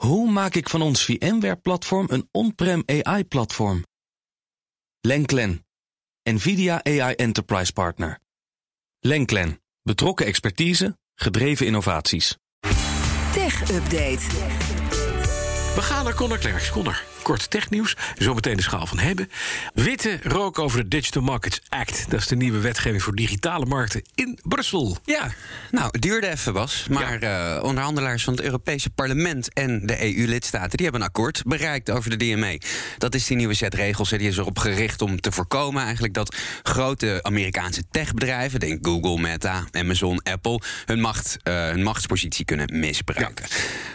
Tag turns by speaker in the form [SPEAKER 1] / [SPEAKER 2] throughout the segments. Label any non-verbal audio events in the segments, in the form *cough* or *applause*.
[SPEAKER 1] Hoe maak ik van ons VMware-platform een on-prem AI-platform? Lenklen, NVIDIA AI Enterprise Partner. Lenklen, betrokken expertise, gedreven innovaties.
[SPEAKER 2] Tech Update.
[SPEAKER 3] We gaan naar Connor Klerks. Connor, kort technieuws. Zometeen de schaal van hebben. Witte rook over de Digital Markets Act. Dat is de nieuwe wetgeving voor digitale markten in Brussel.
[SPEAKER 4] Ja, nou, het duurde even, Bas. Maar eh, onderhandelaars van het Europese parlement en de EU-lidstaten... die hebben een akkoord bereikt over de DMA. Dat is die nieuwe set regels. en Die is erop gericht om te voorkomen eigenlijk... dat grote Amerikaanse techbedrijven... denk Google, Meta, Amazon, Apple... hun, macht, eh, hun machtspositie kunnen misbruiken.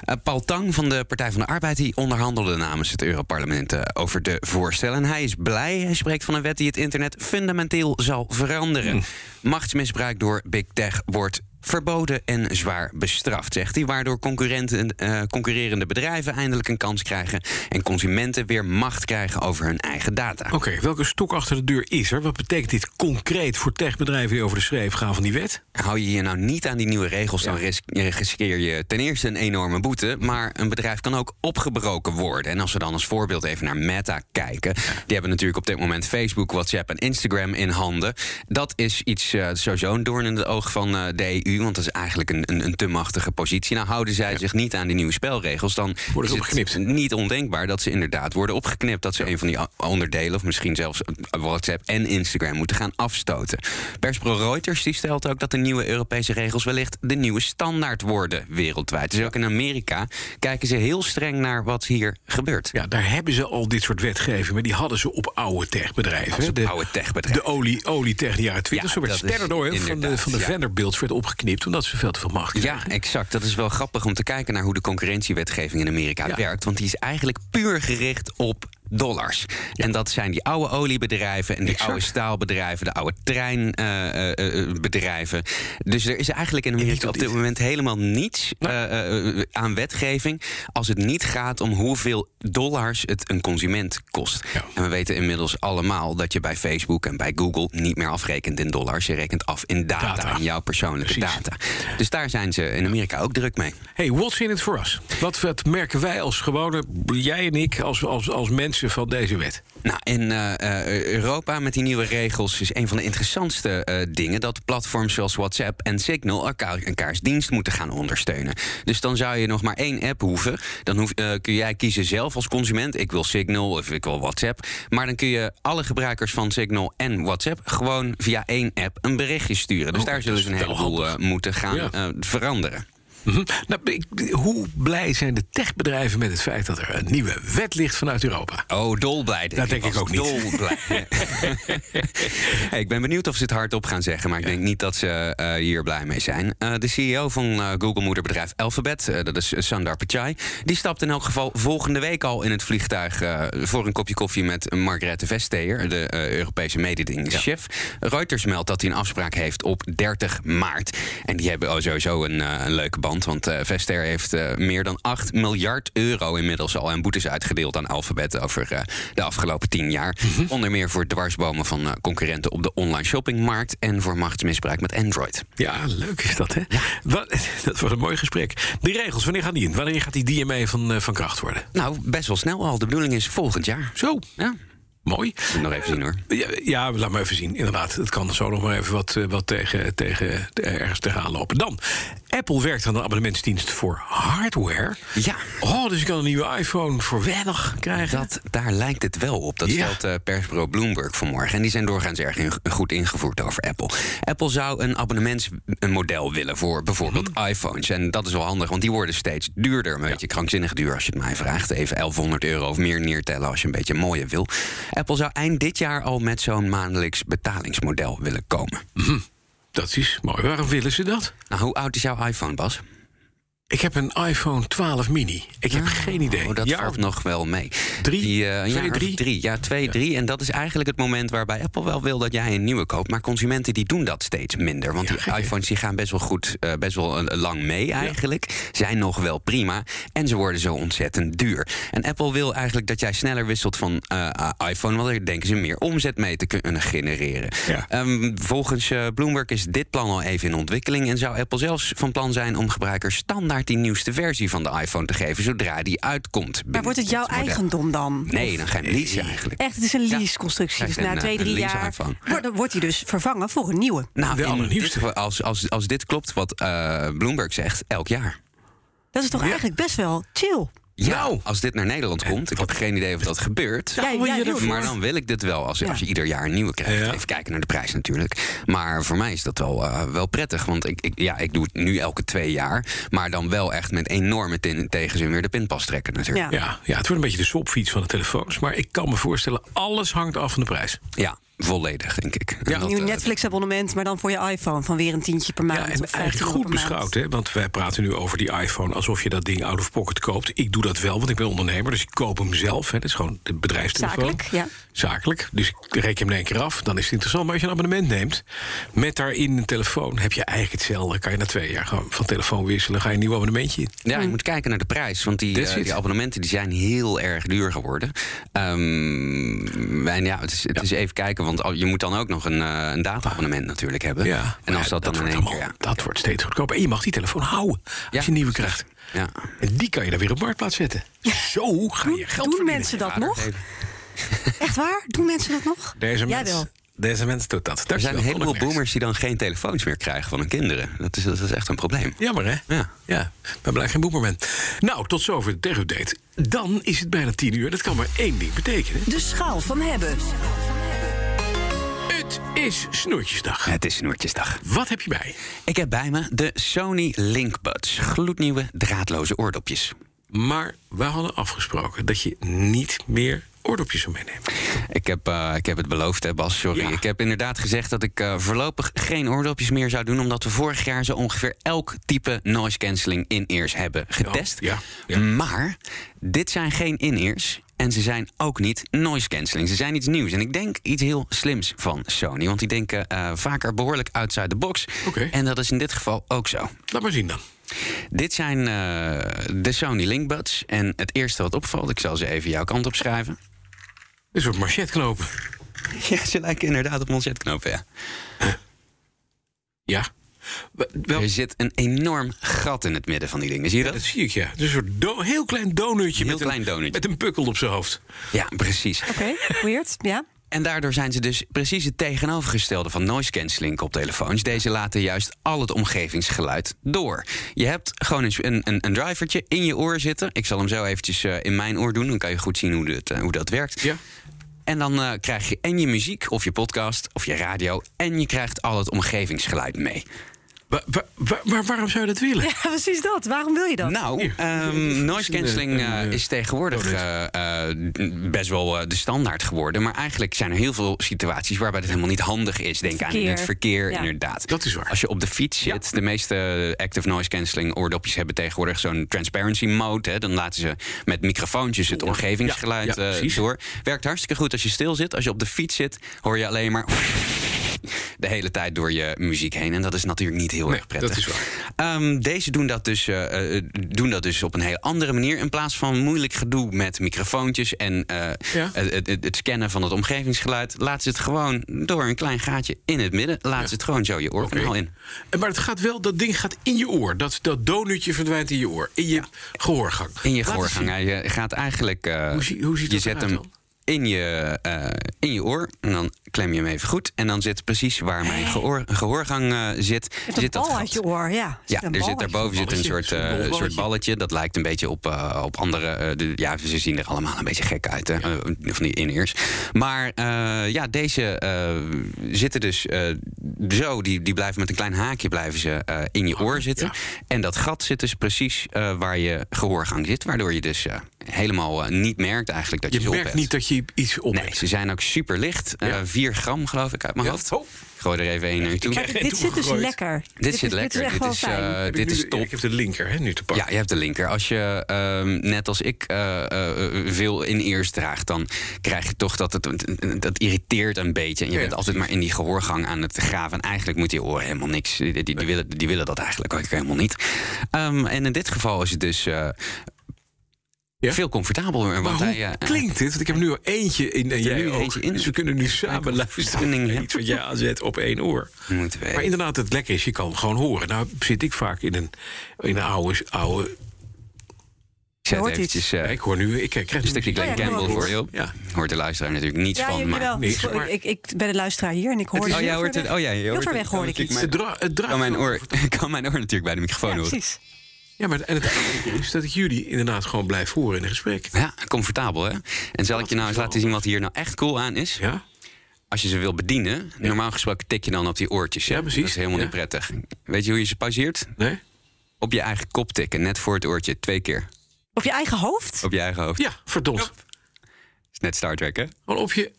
[SPEAKER 4] Eh, Paul Tang van de Partij van de Arbeid... die onderhandelde namens het Europarlement over de voorstellen. En hij is blij. Hij spreekt van een wet die het internet fundamenteel zal veranderen. Machtsmisbruik door big tech wordt verboden en zwaar bestraft, zegt hij. Waardoor concurrenten, eh, concurrerende bedrijven eindelijk een kans krijgen... en consumenten weer macht krijgen over hun eigen data.
[SPEAKER 3] Oké, welke stok achter de deur is er? Wat betekent dit concreet voor techbedrijven die over de schreef gaan van die wet?
[SPEAKER 4] Hou je je nou niet aan die nieuwe regels, dan ris- riskeer je ten eerste een enorme boete. Maar een bedrijf kan ook opgebroken worden. En als we dan als voorbeeld even naar Meta kijken. Die hebben natuurlijk op dit moment Facebook, WhatsApp en Instagram in handen. Dat is iets eh, sowieso een doorn in het oog van eh, de EU. Want dat is eigenlijk een, een, een te machtige positie. Nou, houden zij zich niet aan die nieuwe spelregels, dan
[SPEAKER 3] Worden ze
[SPEAKER 4] het
[SPEAKER 3] opgeknipt.
[SPEAKER 4] niet ondenkbaar dat ze inderdaad worden opgeknipt. Dat ze een van die onderdelen, of misschien zelfs WhatsApp en Instagram, moeten gaan afstoten. Persbureau Reuters die stelt ook dat de nieuwe Europese regels wellicht de nieuwe standaard worden wereldwijd. Dus ook in Amerika kijken ze heel streng naar wat hier gebeurt.
[SPEAKER 3] Ja, daar hebben ze al dit soort wetgeving, maar die hadden ze op oude techbedrijven.
[SPEAKER 4] Op
[SPEAKER 3] de,
[SPEAKER 4] oude techbedrijven.
[SPEAKER 3] De olie, olietech in de jaren 20.
[SPEAKER 4] Ja,
[SPEAKER 3] Zo werd Standard Oil van de, van de
[SPEAKER 4] ja.
[SPEAKER 3] Vanderbilts werd opgeknipt omdat ze veel te veel macht.
[SPEAKER 4] Ja, exact. Dat is wel grappig om te kijken naar hoe de concurrentiewetgeving in Amerika
[SPEAKER 3] Ja.
[SPEAKER 4] werkt. Want die is eigenlijk puur gericht op dollars. En dat zijn die oude oliebedrijven en die
[SPEAKER 3] Exact.
[SPEAKER 4] oude staalbedrijven, de oude treinbedrijven. dus er is eigenlijk in Amerika
[SPEAKER 3] op
[SPEAKER 4] dit moment helemaal niets eh, eh, aan wetgeving als het niet gaat om hoeveel dollars het een consument kost.
[SPEAKER 3] Ja.
[SPEAKER 4] En we weten inmiddels allemaal dat je bij Facebook en bij Google niet meer afrekent in dollars. Je rekent af in data,
[SPEAKER 3] Data.
[SPEAKER 4] in jouw persoonlijke
[SPEAKER 3] Precies.
[SPEAKER 4] data. Dus daar zijn ze in Amerika ook druk mee.
[SPEAKER 3] Hey, what's in it for us? Wat, wat merken wij als gewone, jij en ik, als, als, als mensen van deze wet?
[SPEAKER 4] Nou, in eh, eh, Europa met die nieuwe regels is een van de interessantste eh, dingen dat platforms zoals WhatsApp en Signal elkaar, elkaars dienst moeten gaan ondersteunen. Dus dan zou je nog maar één app hoeven. Dan hoef, kun jij kiezen zelf als consument. Ik wil Signal of ik wil WhatsApp. Maar dan kun je alle gebruikers van Signal en WhatsApp gewoon via één app een berichtje sturen. Dus
[SPEAKER 3] Oh,
[SPEAKER 4] daar zullen ze een heleboel moeten gaan
[SPEAKER 3] Ja.
[SPEAKER 4] eh,
[SPEAKER 3] Mhm. Nou, ik- hoe blij zijn de techbedrijven met het feit dat er een nieuwe wet ligt vanuit Europa?
[SPEAKER 4] Oh, dolblij. Denk
[SPEAKER 3] Dat denk ik ook niet.
[SPEAKER 4] Dolblij. *laughs* hey, ik ben benieuwd of ze het hardop gaan zeggen, maar ik denk niet dat ze eh, hier blij mee zijn. Eh, de CEO van eh, Google-moederbedrijf Alphabet, dat is Sundar Pichai, die stapt in elk geval volgende week al in het vliegtuig voor een kopje koffie met Margrethe Vestager, de Europese mededingingschef. Reuters meldt dat hij een afspraak heeft op 30 maart. En die hebben oh, sowieso een, een leuke band, want eh Vestager heeft eh, meer dan 8 miljard euro inmiddels al aan boetes uitgedeeld aan Alphabet over eh, de afgelopen 10 jaar. Onder meer voor dwarsbomen van concurrenten op de online shoppingmarkt en voor machtsmisbruik met Android.
[SPEAKER 3] Ja, leuk is dat, hè? Wat, *laughs* dat was een mooi gesprek. Die regels, wanneer gaan die in? Wanneer gaat die DMA van, van kracht worden?
[SPEAKER 4] Nou, best wel snel al. De bedoeling is volgend jaar.
[SPEAKER 3] Zo,
[SPEAKER 4] Ja,
[SPEAKER 3] mooi.
[SPEAKER 4] moet nog even zien hoor.
[SPEAKER 3] Ja, ja, laat maar even zien. Inderdaad, het kan zo nog maar even wat, wat tegen, tegen, ergens tegenaan lopen. Dan, Apple werkt aan een abonnementsdienst voor hardware.
[SPEAKER 4] Ja.
[SPEAKER 3] Oh, dus je kan een nieuwe iPhone voor weinig krijgen.
[SPEAKER 4] Dat, daar lijkt het wel op. Dat
[SPEAKER 3] Ja.
[SPEAKER 4] stelt eh, persbureau Bloomberg vanmorgen. En die zijn doorgaans erg in- goed ingevoerd over Apple. Apple zou een abonnementsmodel willen voor bijvoorbeeld
[SPEAKER 3] Mhm.
[SPEAKER 4] iPhones. En dat is wel handig, want die worden steeds duurder. Een beetje krankzinnig duur als je het mij vraagt. Even 1100 euro of meer neertellen als je een beetje mooier wil. Apple zou eind dit jaar al met zo'n maandelijks betalingsmodel willen komen.
[SPEAKER 3] Dat is mooi. Waarom willen ze dat?
[SPEAKER 4] Nou, hoe oud is jouw iPhone, Bas?
[SPEAKER 3] Ik heb een iPhone 12 mini. Ik heb geen idee.
[SPEAKER 4] Oh, dat
[SPEAKER 3] Jaar
[SPEAKER 4] valt nog wel mee.
[SPEAKER 3] Drie?
[SPEAKER 4] Die, een
[SPEAKER 3] Twee,
[SPEAKER 4] jaar of
[SPEAKER 3] drie?
[SPEAKER 4] drie. Ja, twee, drie. En dat is eigenlijk het moment waarbij Apple wel wil dat jij een nieuwe koopt. Maar consumenten die doen dat steeds minder. Want
[SPEAKER 3] Ja,
[SPEAKER 4] die
[SPEAKER 3] gek,
[SPEAKER 4] iPhones die gaan best wel goed, eh, best wel eh, lang mee eigenlijk. Zijn nog wel prima. En ze worden zo ontzettend duur. En Apple wil eigenlijk dat jij sneller wisselt van iPhone. Want daar denken ze meer omzet mee te kunnen genereren.
[SPEAKER 3] Ja.
[SPEAKER 4] Ehm, volgens Bloomberg is dit plan al even in ontwikkeling. En zou Apple zelfs van plan zijn om gebruikers standaard standaard die nieuwste versie van de iPhone te geven zodra die uitkomt.
[SPEAKER 5] Maar wordt het jouw
[SPEAKER 4] model.
[SPEAKER 5] eigendom dan?
[SPEAKER 4] Nee, dan ga je hem leasen eigenlijk.
[SPEAKER 5] Echt, het is een leaseconstructie.
[SPEAKER 4] Ja,
[SPEAKER 5] Dus
[SPEAKER 4] het is
[SPEAKER 5] na
[SPEAKER 4] een,
[SPEAKER 5] twee,
[SPEAKER 4] eh,
[SPEAKER 5] drie jaar wordt, wordt hij dus vervangen voor een nieuwe.
[SPEAKER 4] Nou,
[SPEAKER 3] De allernieuwste.
[SPEAKER 4] als, als, als dit klopt wat eh, Bloomberg zegt, elk jaar.
[SPEAKER 5] Dat is toch eigenlijk best wel chill?
[SPEAKER 4] Ja,
[SPEAKER 3] Nou.
[SPEAKER 4] als dit naar Nederland komt, ik heb geen idee of dat gebeurt.
[SPEAKER 3] Ervoor?
[SPEAKER 4] Maar dan wil ik dit wel, als,
[SPEAKER 5] Ja.
[SPEAKER 4] als je ieder jaar een nieuwe krijgt.
[SPEAKER 3] Ja.
[SPEAKER 4] Even kijken naar de prijs natuurlijk. Maar voor mij is dat wel, eh, wel prettig. Want ik, ik, ja, ik doe het nu elke twee jaar. Maar dan wel echt met enorme ten- tegenzin weer de pinpas trekken natuurlijk.
[SPEAKER 5] Ja.
[SPEAKER 3] Ja, ja, het wordt een beetje de swapfiets van de telefoons. Maar ik kan me voorstellen, alles hangt af van de prijs.
[SPEAKER 4] Ja, volledig, denk ik.
[SPEAKER 3] Ja.
[SPEAKER 5] Een nieuw
[SPEAKER 4] eh,
[SPEAKER 5] Netflix-abonnement, maar dan voor je iPhone van weer een tientje per maand.
[SPEAKER 3] Ja, en
[SPEAKER 5] of 15
[SPEAKER 3] eigenlijk goed beschouwd, hè? want wij praten nu over die iPhone alsof je dat ding out of pocket koopt. Ik doe dat wel, want ik ben ondernemer, dus ik koop hem zelf. Hè. Dat is gewoon de bedrijfstelefoon.
[SPEAKER 5] Zakelijk, ja.
[SPEAKER 3] Zakelijk, dus ik reken hem in één keer af. Dan is het interessant. Maar als je een abonnement neemt, met daarin een telefoon, heb je eigenlijk hetzelfde. Kan je na twee jaar gewoon van telefoon wisselen, ga je een nieuw abonnementje in.
[SPEAKER 4] Ja, je moet kijken naar de prijs. Want die, eh, die abonnementen die zijn heel erg duur geworden. Ehm, en ja, het is, het is even kijken. Want je moet dan ook nog een, eh, een data-abonnement natuurlijk hebben.
[SPEAKER 3] Ja,
[SPEAKER 4] en als
[SPEAKER 3] maar
[SPEAKER 4] dat dan in één keer... Ja.
[SPEAKER 3] Dat wordt steeds goedkoper. En je mag die telefoon houden als
[SPEAKER 4] Ja,
[SPEAKER 3] je een nieuwe krijgt.
[SPEAKER 4] Ja.
[SPEAKER 3] En die kan je dan weer op marktplaats zetten. Zo ga je geld
[SPEAKER 5] Doen
[SPEAKER 3] verdienen.
[SPEAKER 5] mensen dat nog? *laughs* Echt waar? Doen mensen dat nog?
[SPEAKER 3] Deze
[SPEAKER 5] Jij
[SPEAKER 3] mens,
[SPEAKER 5] wel.
[SPEAKER 3] Deze mens doet dat.
[SPEAKER 4] Er zijn een heleboel boomers die dan geen telefoons meer krijgen van hun kinderen. Dat is, dat is echt een probleem.
[SPEAKER 3] Jammer, hè?
[SPEAKER 4] Ja.
[SPEAKER 3] Ja, ben blij geen boemerman. Nou, tot zover de tech-update. Dan is het bijna tien uur. Dat kan maar één ding betekenen.
[SPEAKER 2] De schaal van hebben.
[SPEAKER 3] Is Snoertjesdag.
[SPEAKER 4] Het is Snoertjesdag.
[SPEAKER 3] Wat heb je bij?
[SPEAKER 4] Ik heb bij me de Sony Linkbuds. Gloednieuwe draadloze oordopjes.
[SPEAKER 3] Maar we hadden afgesproken dat je niet meer oordopjes zou meenemen.
[SPEAKER 4] Ik heb, eh, ik heb het beloofd, hè Bas, sorry.
[SPEAKER 3] Ja.
[SPEAKER 4] Ik heb inderdaad gezegd dat ik eh, voorlopig geen oordopjes meer zou doen... omdat we vorig jaar zo ongeveer elk type noise cancelling in-ears hebben getest.
[SPEAKER 3] ja, ja.
[SPEAKER 4] Maar dit zijn geen in-ears... En ze zijn ook niet noise cancelling. Ze zijn iets nieuws. En ik denk iets heel slims van Sony. Want die denken eh, vaker behoorlijk outside the box.
[SPEAKER 3] Oké.
[SPEAKER 4] En dat is in dit geval ook zo.
[SPEAKER 3] Laat maar zien dan.
[SPEAKER 4] Dit zijn de Sony Linkbuds. En het eerste wat opvalt, ik zal ze even jouw kant op schrijven.
[SPEAKER 3] Een soort marchetknopen. *laughs*
[SPEAKER 4] Ja, ze lijken inderdaad op manchetknopen, ja.
[SPEAKER 3] Ja. Wel,
[SPEAKER 4] Er zit een enorm gat in het midden van die dingen. Zie je
[SPEAKER 3] ja,
[SPEAKER 4] dat?
[SPEAKER 3] dat zie ik, ja. Het is een soort do- heel klein donutje.
[SPEAKER 4] Heel
[SPEAKER 3] met
[SPEAKER 4] klein
[SPEAKER 3] een,
[SPEAKER 4] donutje.
[SPEAKER 3] Met een pukkel op zijn hoofd.
[SPEAKER 4] Ja, precies.
[SPEAKER 5] Oké, weird. Ja.
[SPEAKER 4] En daardoor zijn ze dus precies het tegenovergestelde van noise cancelling koptelefoons. Deze laten juist al het omgevingsgeluid door. Je hebt gewoon eens een, een, een drivertje in je oor zitten. Ik zal hem zo eventjes eh, in mijn oor doen. Dan kan je goed zien hoe, dit, eh, hoe dat werkt.
[SPEAKER 3] Ja.
[SPEAKER 4] En dan eh, krijg je en je muziek, of je podcast, of je radio... en je krijgt al het omgevingsgeluid mee.
[SPEAKER 3] Wa- wa- wa- maar waarom zou je dat willen?
[SPEAKER 5] ja, precies dat. Waarom wil je dat?
[SPEAKER 4] Nou, ehm, noise cancelling eh,
[SPEAKER 3] eh,
[SPEAKER 4] is tegenwoordig eh, best wel de standaard geworden. Maar eigenlijk zijn er heel veel situaties waarbij het helemaal niet handig is. Denk aan in het
[SPEAKER 5] Verkeer. Ja.
[SPEAKER 4] inderdaad.
[SPEAKER 3] Dat is waar.
[SPEAKER 4] Als je op de fiets zit, de meeste active noise cancelling oordopjes hebben tegenwoordig zo'n transparency mode. Hè. Dan laten ze met microfoontjes het omgevingsgeluid
[SPEAKER 3] Ja, ja,
[SPEAKER 4] eh,
[SPEAKER 3] precies.
[SPEAKER 4] door. Werkt hartstikke goed als je stil zit. Als je op de fiets zit, hoor je alleen maar de hele tijd door je muziek heen. En dat is natuurlijk niet heel
[SPEAKER 3] Nee,
[SPEAKER 4] erg prettig.
[SPEAKER 3] dat is waar.
[SPEAKER 4] Ehm, deze doen dat, dus, eh, eh, doen dat dus op een heel andere manier. In plaats van moeilijk gedoe met microfoontjes en eh,
[SPEAKER 3] Ja.
[SPEAKER 4] het, het, het scannen van het omgevingsgeluid. Laten ze het gewoon door een klein gaatje in het midden. Laten ze het gewoon zo je oorkanaal
[SPEAKER 3] Oké.
[SPEAKER 4] in.
[SPEAKER 3] Maar het gaat wel, dat ding gaat in je oor. Dat, dat donutje verdwijnt in je oor. In je gehoorgang.
[SPEAKER 4] In je
[SPEAKER 3] Laat
[SPEAKER 4] gehoorgang. Je gaat eigenlijk.
[SPEAKER 3] Hoe zie- hoe ziet
[SPEAKER 4] je
[SPEAKER 3] dat
[SPEAKER 4] zet
[SPEAKER 3] eruit
[SPEAKER 4] hem
[SPEAKER 3] dan?
[SPEAKER 4] In je, eh, in je oor. En dan klem je hem even goed. En dan zit precies waar mijn gehoor, gehoorgang eh, zit.
[SPEAKER 5] Je hebt een
[SPEAKER 4] zit dat
[SPEAKER 5] uit je oor, ja.
[SPEAKER 4] Ja, er zit daarboven zit een soort, eh, soort
[SPEAKER 3] balletje.
[SPEAKER 4] Dat lijkt een beetje op, eh, op andere. eh, de, ja, ze zien er allemaal een beetje gek uit, hè, van die in-ears. Maar eh, ja, deze eh, zitten dus eh, zo. Die, die blijven met een klein haakje blijven ze eh, in je oor zitten.
[SPEAKER 3] ja.
[SPEAKER 4] En dat gat zit dus precies eh, waar je gehoorgang zit. Waardoor je dus helemaal eh, niet merkt eigenlijk dat je,
[SPEAKER 3] Je
[SPEAKER 4] ze op
[SPEAKER 3] merkt niet dat je iets op
[SPEAKER 4] Nee,
[SPEAKER 3] hebt.
[SPEAKER 4] ze zijn ook super licht. Eh,
[SPEAKER 3] Ja.
[SPEAKER 4] 4 gram geloof ik uit mijn
[SPEAKER 3] Ja.
[SPEAKER 4] hoofd.
[SPEAKER 3] Oh.
[SPEAKER 4] Ik gooi er even één naar je toe.
[SPEAKER 3] krijg
[SPEAKER 5] Dit, dit zit dus lekker.
[SPEAKER 4] Dit zit lekker.
[SPEAKER 5] Dit is
[SPEAKER 4] Dit eh, dit
[SPEAKER 3] nu
[SPEAKER 4] is top.
[SPEAKER 3] Ik heb de linker hè, nu te pakken.
[SPEAKER 4] Ja, je hebt de linker. Als je ehm, net als ik eh, eh, veel in ears draagt, dan krijg je toch dat het dat irriteert een beetje. En je
[SPEAKER 3] Ja,
[SPEAKER 4] bent altijd maar in die gehoorgang aan het graven. En eigenlijk moeten je oren helemaal niks. Die, die, die willen, die willen dat eigenlijk ook helemaal niet. Ehm, en in dit geval is het dus. Eh,
[SPEAKER 3] Ja?
[SPEAKER 4] Veel comfortabeler.
[SPEAKER 3] Maar
[SPEAKER 4] Want
[SPEAKER 3] hoe
[SPEAKER 4] hij, eh,
[SPEAKER 3] klinkt dit? Want ik heb nu al eentje in en
[SPEAKER 4] Je hebt
[SPEAKER 3] jij
[SPEAKER 4] nu
[SPEAKER 3] ook.
[SPEAKER 4] eentje in.
[SPEAKER 3] Dus we kunnen nu samen luisteren iets wat jij aanzet op één oor.
[SPEAKER 4] Moeten we
[SPEAKER 3] Maar inderdaad, het lekker is, je kan gewoon horen. Nou zit ik vaak in een, in een oude, oude...
[SPEAKER 4] Ik zet
[SPEAKER 5] hoort
[SPEAKER 4] eventjes
[SPEAKER 3] Ja,
[SPEAKER 4] eh,
[SPEAKER 3] ik hoor nu... Ik krijg
[SPEAKER 4] een stukje Glenn
[SPEAKER 5] Oh ja,
[SPEAKER 4] Campbell
[SPEAKER 5] hoor
[SPEAKER 4] voor je op.
[SPEAKER 3] Ja.
[SPEAKER 4] Hoort de luisteraar natuurlijk niets
[SPEAKER 5] Ja,
[SPEAKER 4] van. Maar...
[SPEAKER 3] niks,
[SPEAKER 5] Ik-
[SPEAKER 3] maar-
[SPEAKER 5] ik, ik ben de luisteraar hier en ik hoor
[SPEAKER 3] is-
[SPEAKER 5] dus
[SPEAKER 4] Oh, jij hoort het. Oh ja, je
[SPEAKER 5] Heel ver
[SPEAKER 4] het.
[SPEAKER 5] weg hoorde ik iets.
[SPEAKER 3] Het, dra het draait
[SPEAKER 4] Kan mijn, oor, *laughs* kan mijn oor natuurlijk bij de microfoon
[SPEAKER 5] Ja,
[SPEAKER 4] horen.
[SPEAKER 5] precies.
[SPEAKER 3] Ja, maar en het is dat ik jullie inderdaad gewoon blijf horen in een gesprek.
[SPEAKER 4] Ja, comfortabel hè. En zal ik je nou eens laten zien wat hier nou echt cool aan is?
[SPEAKER 3] Ja?
[SPEAKER 4] Als je ze wil bedienen, normaal gesproken tik je dan op die oortjes. hè?
[SPEAKER 3] Ja, precies.
[SPEAKER 4] Dat is helemaal
[SPEAKER 3] Ja.
[SPEAKER 4] niet prettig. Weet je hoe je ze pauzeert?
[SPEAKER 3] Nee?
[SPEAKER 4] Op je eigen kop tikken, net voor het oortje, twee keer.
[SPEAKER 5] Op je eigen hoofd?
[SPEAKER 4] Op je eigen hoofd.
[SPEAKER 3] Ja, verdomd.
[SPEAKER 4] is net Star Trek, hè?
[SPEAKER 3] Gewoon op je
[SPEAKER 5] Op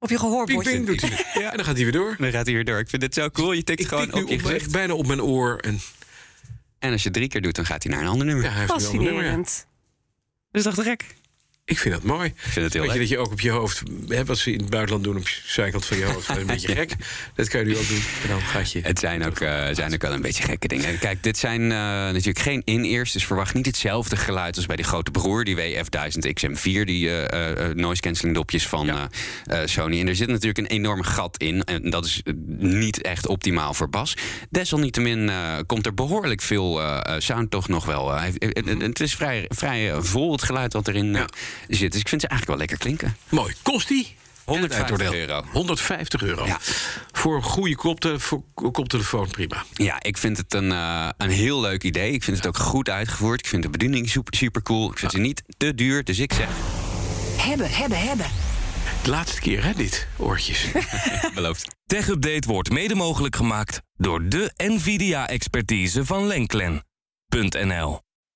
[SPEAKER 5] je
[SPEAKER 3] ping
[SPEAKER 5] gehoorbordje?
[SPEAKER 3] ping doet hij het. En dan gaat hij weer door.
[SPEAKER 4] Dan gaat hij weer door. Ik vind dit zo cool. Je tikt
[SPEAKER 3] Ik
[SPEAKER 4] gewoon
[SPEAKER 3] tik nu
[SPEAKER 4] op je
[SPEAKER 3] op
[SPEAKER 4] gezicht.
[SPEAKER 3] bijna op mijn oor. En
[SPEAKER 4] En als je het drie keer doet, dan gaat hij naar een ander nummer.
[SPEAKER 3] ja, hij heeft een nummer. ja.
[SPEAKER 5] Fascinerend.
[SPEAKER 4] Dat is toch gek?
[SPEAKER 3] Ik vind dat mooi.
[SPEAKER 4] Ik vind het heel
[SPEAKER 3] Weet je
[SPEAKER 4] leuk.
[SPEAKER 3] dat je ook op je hoofd, hè, wat ze in het buitenland doen op je zijkant van je hoofd, dat is een beetje *laughs* gek. Dat kan je nu ook doen. En dan gaat je.
[SPEAKER 4] Het zijn ook, eh, zijn ook wel een beetje gekke dingen. Kijk, dit zijn eh, natuurlijk geen in-ears, dus verwacht niet hetzelfde geluid als bij die grote broer, die WF-1000XM4, die eh, noise cancelling dopjes van
[SPEAKER 3] Ja.
[SPEAKER 4] Sony. En er zit natuurlijk een enorm gat in, en dat is niet echt optimaal voor bas. Desalniettemin komt er behoorlijk veel sound toch nog wel. eh, het is vrij, vrij vol, het geluid wat erin
[SPEAKER 3] Ja.
[SPEAKER 4] Zit. Dus ik vind ze eigenlijk wel lekker klinken.
[SPEAKER 3] Mooi. Kost die?
[SPEAKER 4] 150 euro.
[SPEAKER 3] 150 euro.
[SPEAKER 4] Ja.
[SPEAKER 3] Voor een goede koptelefoon, koptelefoon prima.
[SPEAKER 4] Ja, ik vind het een, eh, een heel leuk idee. Ik vind het ook goed uitgevoerd. Ik vind de bediening super, super cool. Ik vind ze niet te duur. Dus ik zeg,
[SPEAKER 2] Hebben, hebben, hebben.
[SPEAKER 3] De laatste keer, hè, dit, oortjes. *laughs* *laughs*
[SPEAKER 4] beloofd.
[SPEAKER 1] Tech Update wordt mede mogelijk gemaakt door de NVIDIA-expertise van Lenklen.nl.